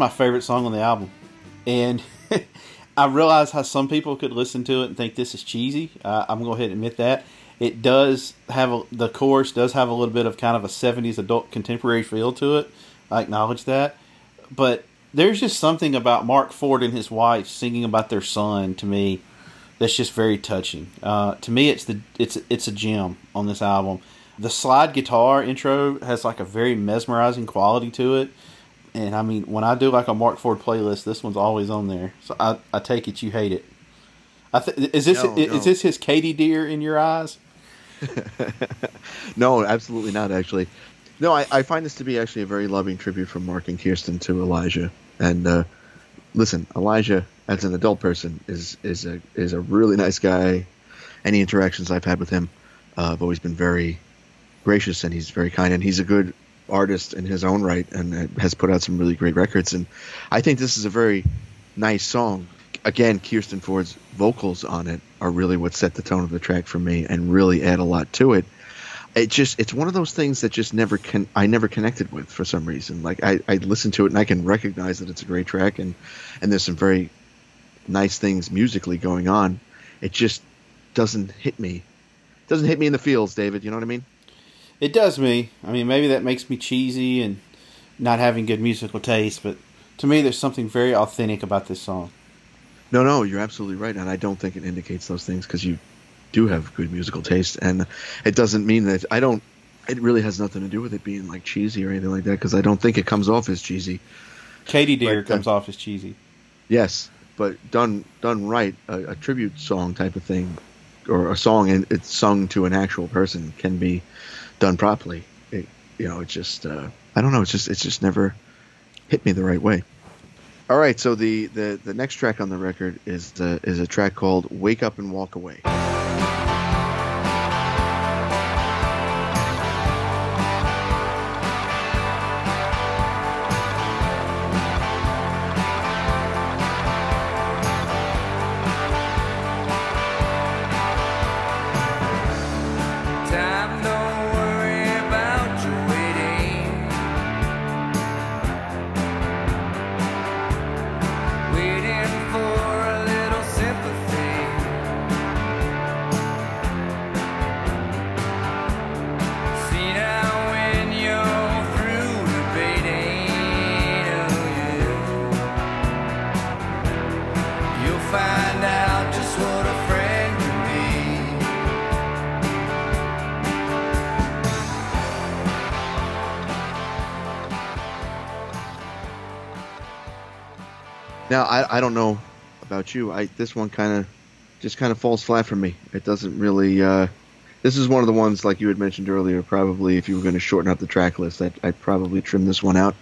My favorite song on the album, and I realize how some people could listen to it and think this is cheesy. Uh, I'm going to go ahead and admit that it does have a, the chorus does have a little bit of kind of a '70s adult contemporary feel to it. I acknowledge that, but there's just something about Marc Ford and his wife singing about their son to me that's just very touching. Uh, to me, it's the it's it's a gem on this album. the slide guitar intro has like a very mesmerizing quality to it. And I mean, when I do like a Marc Ford playlist, this one's always on there. So I, I take it you hate it. I th- is this No, is no. this his Katie deer in your eyes? No, absolutely not. Actually, no. I, I find this to be actually a very loving tribute from Marc and Kirsten to Elijah. And uh, listen, Elijah, as an adult person, is is a is a really nice guy. Any interactions I've had with him, uh, have always been very gracious, and he's very kind, and he's a good artist in his own right, and uh, has put out some really great records. And I think this is a very nice song. Again, Kirsten Ford's vocals on it are really what set the tone of the track for me, and really add a lot to it it just it's one of those things that just never can I never connected with for some reason. Like I, I listen to it and I can recognize that it's a great track and and there's some very nice things musically going on. It just doesn't hit me. doesn't hit me in the feels, David. You know what I mean? It does me. I mean, maybe that makes me cheesy and not having good musical taste, but to me, there's something very authentic about this song. No, no, you're absolutely right, and I don't think it indicates those things because you do have good musical taste, and it doesn't mean that I don't. It really has nothing to do with it being like cheesy or anything like that because I don't think it comes off as cheesy. Katie Deer But, uh, comes off as cheesy. Yes, but done done right, a, a tribute song type of thing, or a song and it's sung to an actual person can be done properly. It, you know, it's just uh, I don't know. It's just it's just never hit me the right way. All right, so the the, the next track on the record is the, is a track called "Wake Up and Walk Away." I, I don't know about you. I this one kind of just kind of falls flat for me. It doesn't really. Uh, this is one of the ones like you had mentioned earlier. Probably if you were going to shorten up the track list, I'd, I'd probably trim this one out.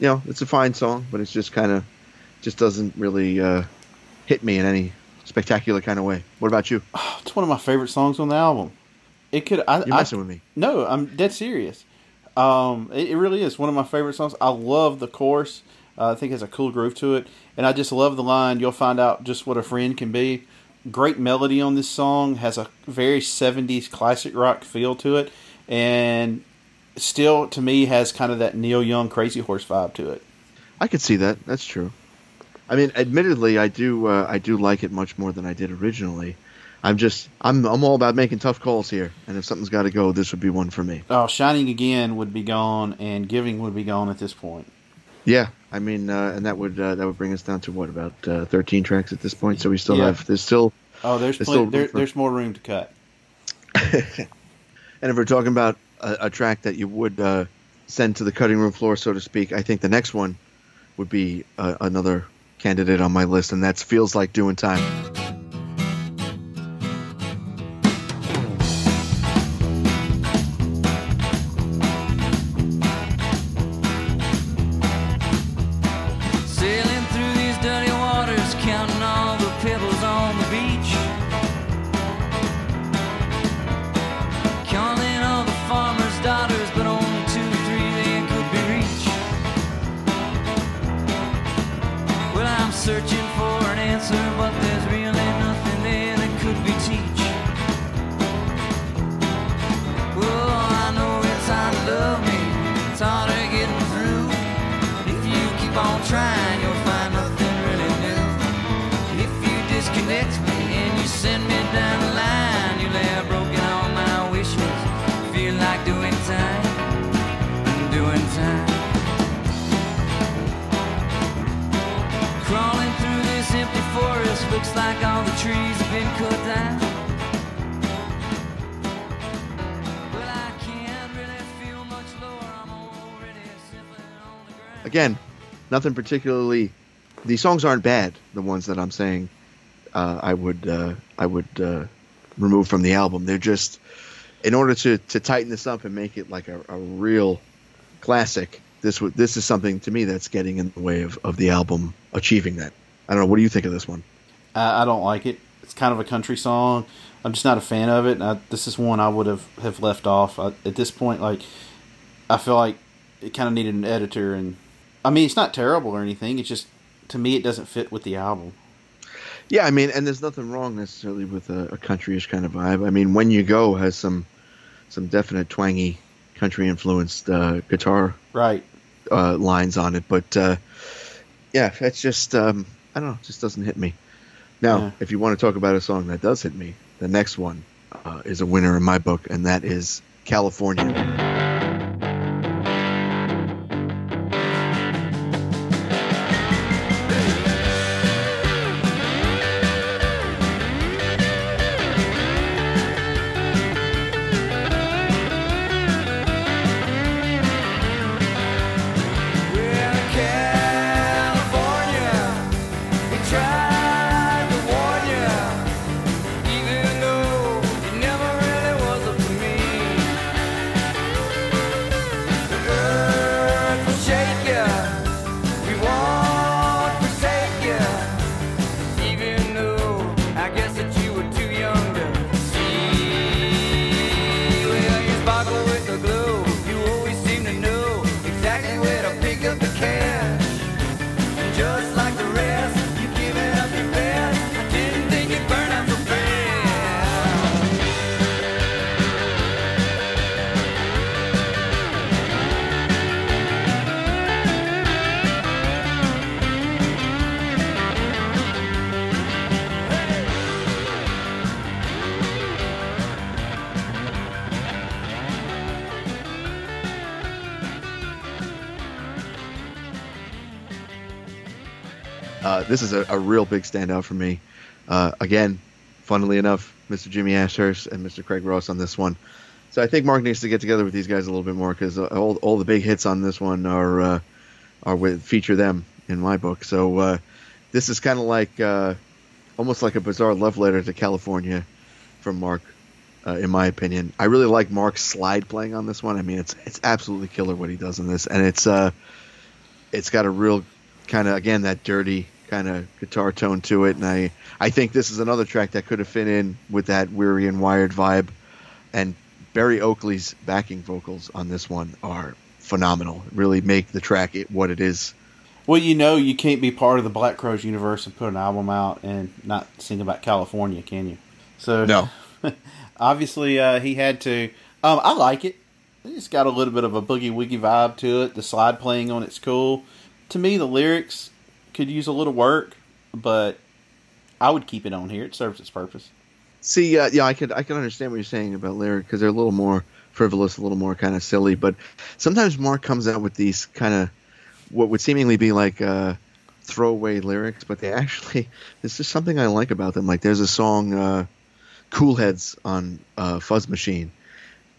You know, it's a fine song, but it's just kind of just doesn't really uh, hit me in any spectacular kind of way. What about you? It's one of my favorite songs on the album. It could. I, You're I- messing with me. No, I'm dead serious. Um, it, it really is one of my favorite songs. I love the chorus. Uh, I think it has a cool groove to it, and I just love the line. You'll find out just what a friend can be. Great melody on this song has a very '70s classic rock feel to it, and still to me has kind of that Neil Young Crazy Horse vibe to it. I could see that. That's true. I mean, admittedly, I do uh, I do like it much more than I did originally. I'm just I'm I'm all about making tough calls here, and if something's got to go, this would be one for me. Oh, Shining Again would be gone, and Giving would be gone at this point. Yeah, I mean, uh, and that would uh, that would bring us down to what about uh, 13 tracks at this point? So we still Yeah. have there's still, Oh, there's There's plenty, still there, for- there's more room to cut. and if we're talking about a, a track that you would uh, send to the cutting room floor, so to speak, I think the next one would be uh, another candidate on my list, and that's feels like doing time. Nothing particularly. These songs aren't bad. The ones that I'm saying, uh, I would uh, I would uh, remove from the album. They're just in order to to tighten this up and make it like a, a real classic. This would this is something to me that's getting in the way of, of the album achieving that. I don't know. What do you think of this one? I, I don't like it. It's kind of a country song. I'm just not a fan of it. I, this is one I would have have left off I, at this point. Like, I feel like it kind of needed an editor. And I mean, it's not terrible or anything. It's just to me, it doesn't fit with the album. Yeah, I mean, and there's nothing wrong necessarily with a, a countryish kind of vibe. I mean, when you go has some some definite twangy country influenced uh, guitar Right. uh, lines on it, but uh, yeah, it's just um, I don't know, it just doesn't hit me. Now, Yeah. if you want to talk about a song that does hit me, the next one uh, is a winner in my book, and that is California. Is a, a real big standout for me. Uh, again, funnily enough, Mr. Jimmy Ashhurst and Mr. Craig Ross on this one. So I think Marc needs to get together with these guys a little bit more because all, all the big hits on this one are uh, are with feature them in my book. So uh, this is kind of like uh, almost like a bizarre love letter to California from Marc, uh, in my opinion. I really like Marc's slide playing on this one. I mean, it's it's absolutely killer what he does in this, and it's uh, it's got a real kind of again that dirty kind of guitar tone to it, and I I think this is another track that could have fit in with that weary and wired vibe, and Berry Oakley's backing vocals on this one are phenomenal. Really make the track it what it is. Well, you know, you can't be part of the Black Crowes universe and put an album out and not sing about California, can you? So No. obviously uh, he had to. Um, I like it. It's got a little bit of a boogie woogie vibe to it. The slide playing on it's cool. To me, the lyrics could use a little work, but I would keep it on here. It serves its purpose. See, uh, yeah, I could I can understand what you're saying about lyric because they're a little more frivolous, a little more kind of silly. But sometimes Marc comes out with these kind of what would seemingly be like uh, throwaway lyrics, but they actually there's just something I like about them. Like there's a song, uh, "Cool Heads" on uh, Fuzz Machine.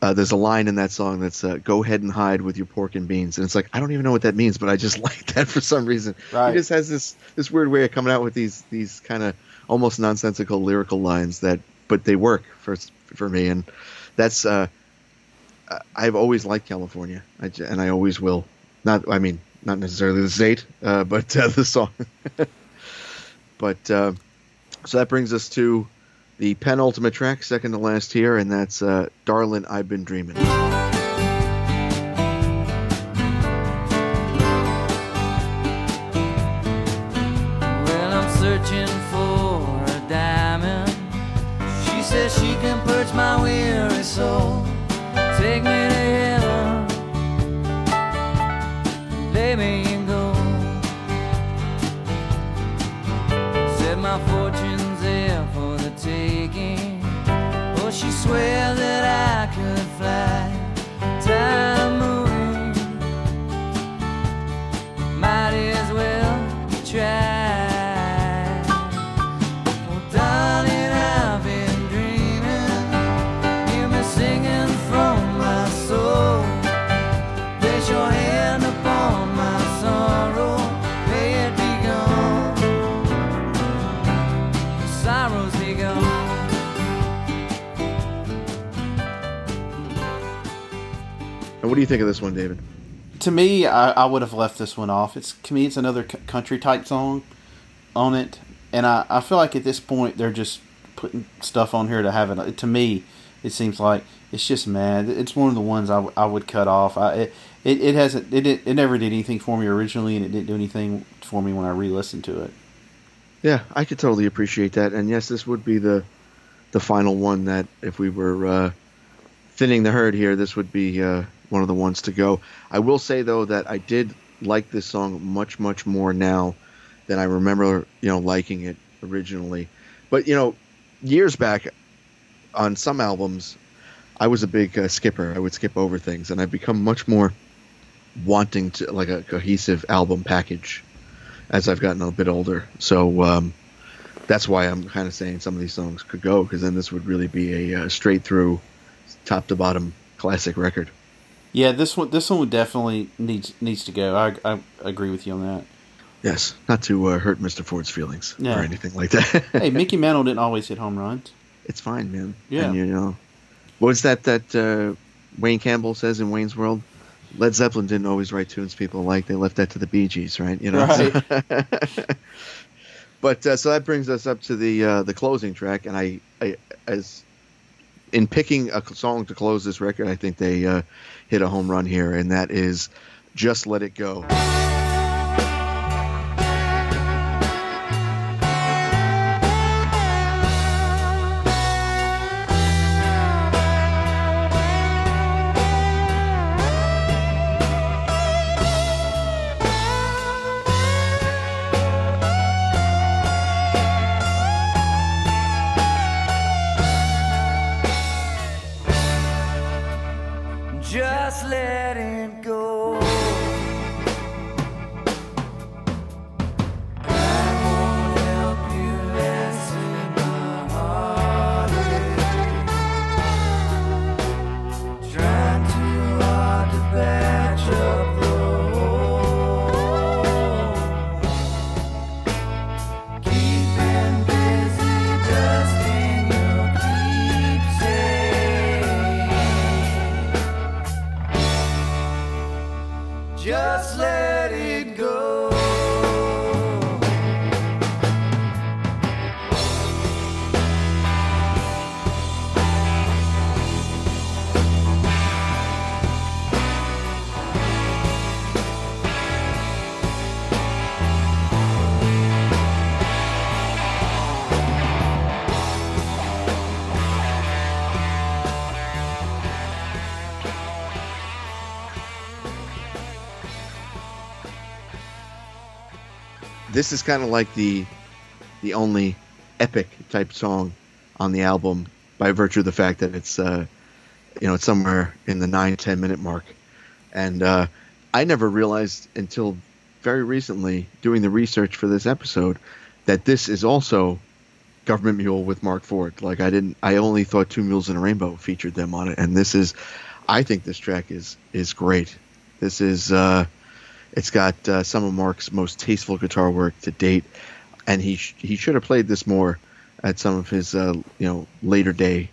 Uh, there's a line in that song that's uh, "Go ahead and hide with your pork and beans," and it's like I don't even know what that means, but I just like that for some reason. Right. He just has this this weird way of coming out with these these kind of almost nonsensical lyrical lines that, but they work for for me, and that's uh, I- I've always liked California, I, and I always will. Not, I mean, not necessarily the state, uh, but uh, the song. but uh, so that brings us to the penultimate track, second to last here, and that's uh, "Darlin', I've Been Dreaming." Well, I'm searching for a diamond. She says she can purge my weary soul. Take me to heaven. Lay me in gold. Said my fortune's there for taking. Oh, she swear that I could fly. Time moving might as well try. Do you think of this one, David? to me, I, I would have left this one off. It's to me, it's another c- country type song on it, and I, I feel like at this point they're just putting stuff on here to have it. To me, it seems like it's just mad. It's one of the ones I, w- I would cut off. I it, it, it hasn't it, it it never did anything for me originally, and it didn't do anything for me when I re-listened to it. Yeah, I could totally appreciate that. And yes, this would be the the final one that if we were uh, thinning the herd here, this would be uh, one of the ones to go. I will say though that I did like this song much much more now than I remember, you know, liking it originally. But you know, years back on some albums, I was a big uh, skipper. I would skip over things, and I've become much more wanting to like a cohesive album package as I've gotten a bit older. So um, that's why I'm kind of saying some of these songs could go because then this would really be a uh, straight through, top to bottom classic record. Yeah, this one this one would definitely needs needs to go. I, I agree with you on that. Yes, not to uh, hurt Mr. Ford's feelings or anything like that. hey, Mickey Mantle didn't always hit home runs. it's fine, man. Yeah. And, you know, what's that that uh, Wayne Campbell says in Wayne's World? Led Zeppelin didn't always write tunes people like. They left that to the Bee Gees, right? You know. Right. but uh, so that brings us up to the uh, the closing track, and I, I as in picking a song to close this record, I think they uh, hit a home run here, and that is "Just Let It Go." This is kind of like the the only epic type song on the album by virtue of the fact that it's uh, you know it's somewhere in the nine ten minute mark, and uh, I never realized until very recently doing the research for this episode that this is also Government Mule with Marc Ford. Like I didn't, I only thought Two Mules and a Rainbow featured them on it, and this is, I think this track is is great. This is. Uh, it's got uh, some of Marc's most tasteful guitar work to date, and he sh- he should have played this more at some of his uh, you know later day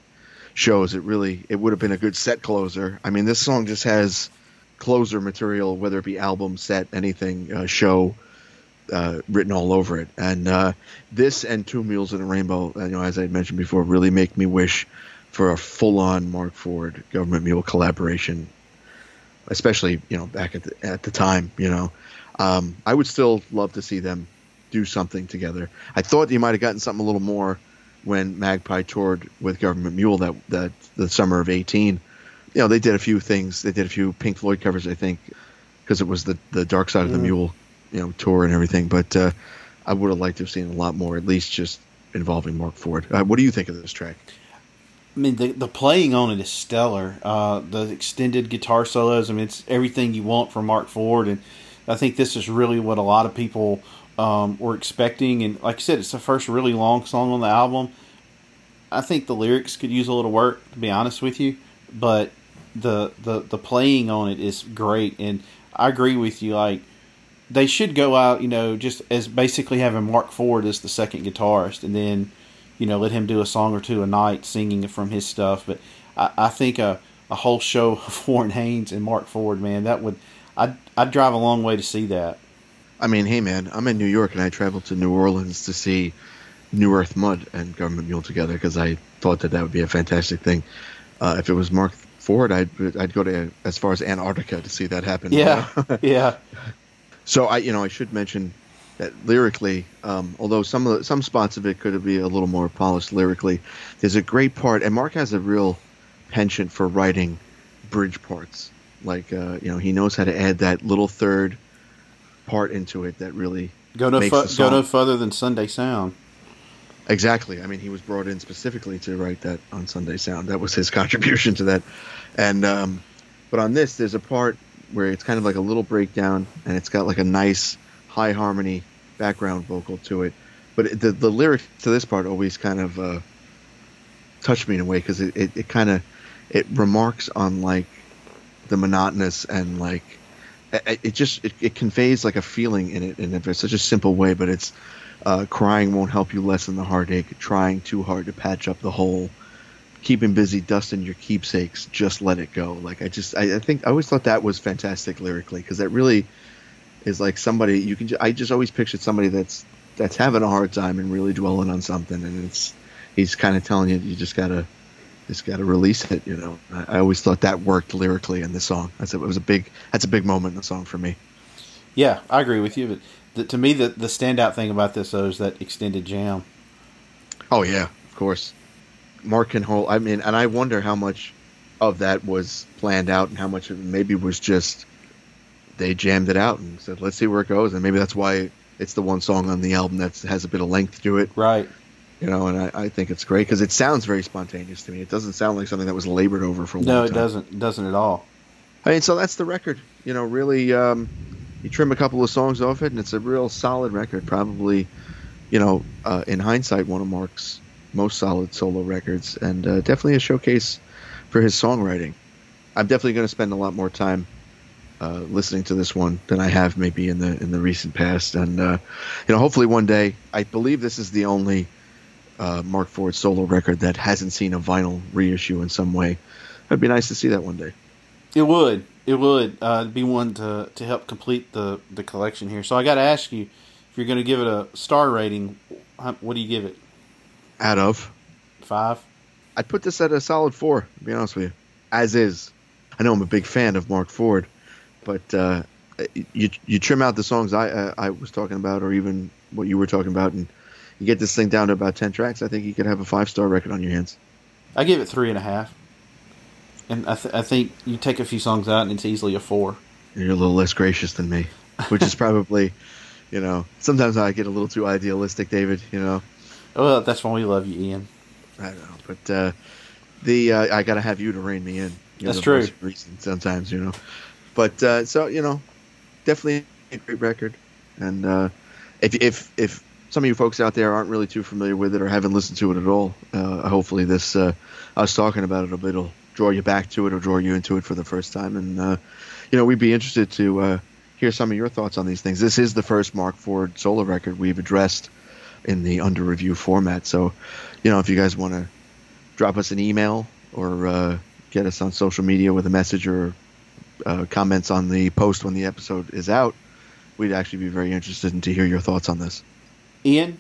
shows. It really it would have been a good set closer. I mean, this song just has closer material, whether it be album, set, anything, uh, show, uh, written all over it. And uh, this and Two Mules and a Rainbow, uh, you know, as I mentioned before, really make me wish for a full-on Marc Ford Government Mule collaboration especially you know back at the at the time. You know, um, I would still love to see them do something together. I thought you might have gotten something a little more when Magpie toured with Government Mule that that the summer of eighteen. You know, they did a few things. They did a few Pink Floyd covers, I think, because it was the the Dark Side of the Mule, you know, tour and everything. But uh, I would have liked to have seen a lot more, at least just involving Marc Ford. Uh, what do you think of this track? I mean, the the playing on it is stellar. Uh, the extended guitar solos. I mean, it's everything you want from Marc Ford, and I think this is really what a lot of people um, were expecting. And like I said, it's the first really long song on the album. I think the lyrics could use a little work, to be honest with you, but the the the playing on it is great, and I agree with you. Like they should go out, you know, just as basically having Marc Ford as the second guitarist, and then you know let him do a song or two a night singing from his stuff. But I, I think a a whole show of Warren Haynes and Marc Ford, man, that would I'd I'd drive a long way to see that. I mean, hey man, I'm in New York and I traveled to New Orleans to see New Earth Mud and Government Mule together because I thought that that would be a fantastic thing. Uh, if it was Marc Ford, I'd I'd go to as far as Antarctica to see that happen. Yeah, yeah, So I, you know, I should mention that lyrically, um, although some of the, some spots of it could be a little more polished lyrically, there's a great part, and Marc has a real penchant for writing bridge parts. Like, uh, you know, he knows how to add that little third part into it that really go no fu- go no further than Sunday Sound. Exactly. I mean, he was brought in specifically to write that on Sunday Sound. That was his contribution to that. And um, but on this, there's a part where it's kind of like a little breakdown, and it's got like a nice high harmony background vocal to it. But the the lyrics to this part always kind of uh, touched me in a way because it, it, it kind of it remarks on like the monotonous and like it, it just it, it conveys like a feeling in it in such a simple way, but it's uh, crying won't help you lessen the heartache. Trying too hard to patch up the hole. Keeping busy dusting your keepsakes. Just let it go. Like I just, I, I think I always thought that was fantastic lyrically because that really is like somebody you can. ju- I just always pictured somebody that's that's having a hard time and really dwelling on something, and it's he's kind of telling you you just gotta just gotta release it. You know, I, I always thought that worked lyrically in the song. That's a, it was a big that's a big moment in the song for me. Yeah, I agree with you. But the, to me, the the standout thing about this though is that extended jam. Oh yeah, of course. Marc can hold. I mean, and I wonder how much of that was planned out, and how much of it maybe was just they jammed it out and said, "Let's see where it goes." And maybe that's why it's the one song on the album that has a bit of length to it, Right. you know. And I, I think it's great because it sounds very spontaneous to me. It doesn't sound like something that was labored over for a long No, time. it doesn't. It doesn't at all. I mean, so that's the record. You know, really, um, you trim a couple of songs off it, and it's a real solid record. Probably, you know, uh, in hindsight, one of Marc's most solid solo records, and uh, definitely a showcase for his songwriting. I'm definitely going to spend a lot more time uh, listening to this one than I have maybe in the in the recent past, and uh, you know, hopefully one day. I believe this is the only uh, Marc Ford solo record that hasn't seen a vinyl reissue in some way. It'd be nice to see that one day. It would. It would uh, be one to to help complete the the collection here. So I got to ask you, if you're going to give it a star rating, what do you give it? Out of Five. I'd put this at a solid four, to be honest with you. As is. I know I'm a big fan of Marc Ford, but uh, you you trim out the songs I uh, I was talking about, or even what you were talking about, and you get this thing down to about ten tracks. I think you could have a five star record on your hands. I give it three and a half. And I, th- I think you take a few songs out, and it's easily a four. You're a little less gracious than me, which is probably, you know, sometimes I get a little too idealistic, David. You know, Well, that's why we love you, Ian. I know, but uh, the uh, I gotta have you to rein me in. You're That's true. reason sometimes, you know. But uh, so you know, definitely a great record. And uh, if if if some of you folks out there aren't really too familiar with it or haven't listened to it at all, uh, hopefully this uh, us talking about it a bit will draw you back to it or draw you into it for the first time. And uh, you know, we'd be interested to uh, hear some of your thoughts on these things. This is the first Marc Ford solo record we've addressed in the under review format. So, you know, if you guys want to drop us an email or uh, get us on social media with a message or uh, comments on the post when the episode is out, we'd actually be very interested in to hear your thoughts on this. Ian,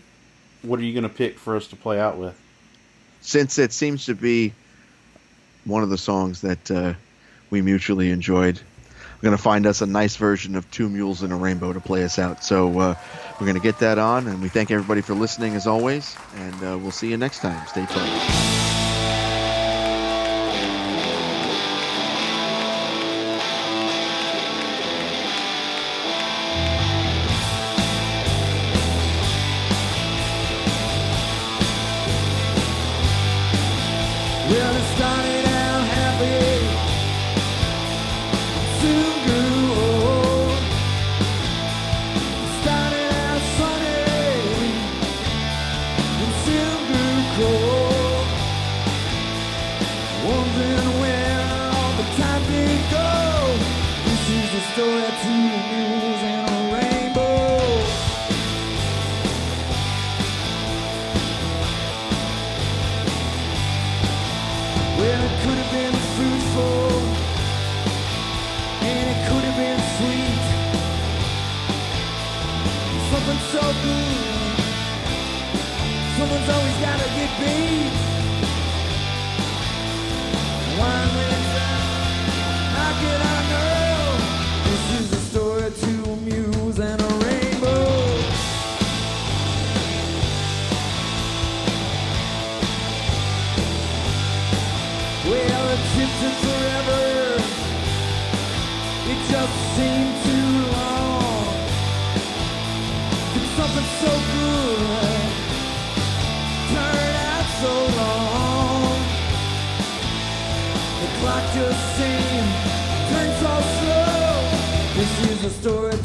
what are you going to pick for us to play out with? Since it seems to be one of the songs that uh, we mutually enjoyed, we're going to find us a nice version of Two Mules and a Rainbow to play us out. So uh, we're going to get that on, and we thank everybody for listening as always, and uh, we'll see you next time. Stay tuned. wondering where all the time did go. This is the story two mules and a rainbow. Well, it could have been fruitful, and it could have been sweet. Something so good. Someone's always gotta get beat. Seemed turned so slow. This is a story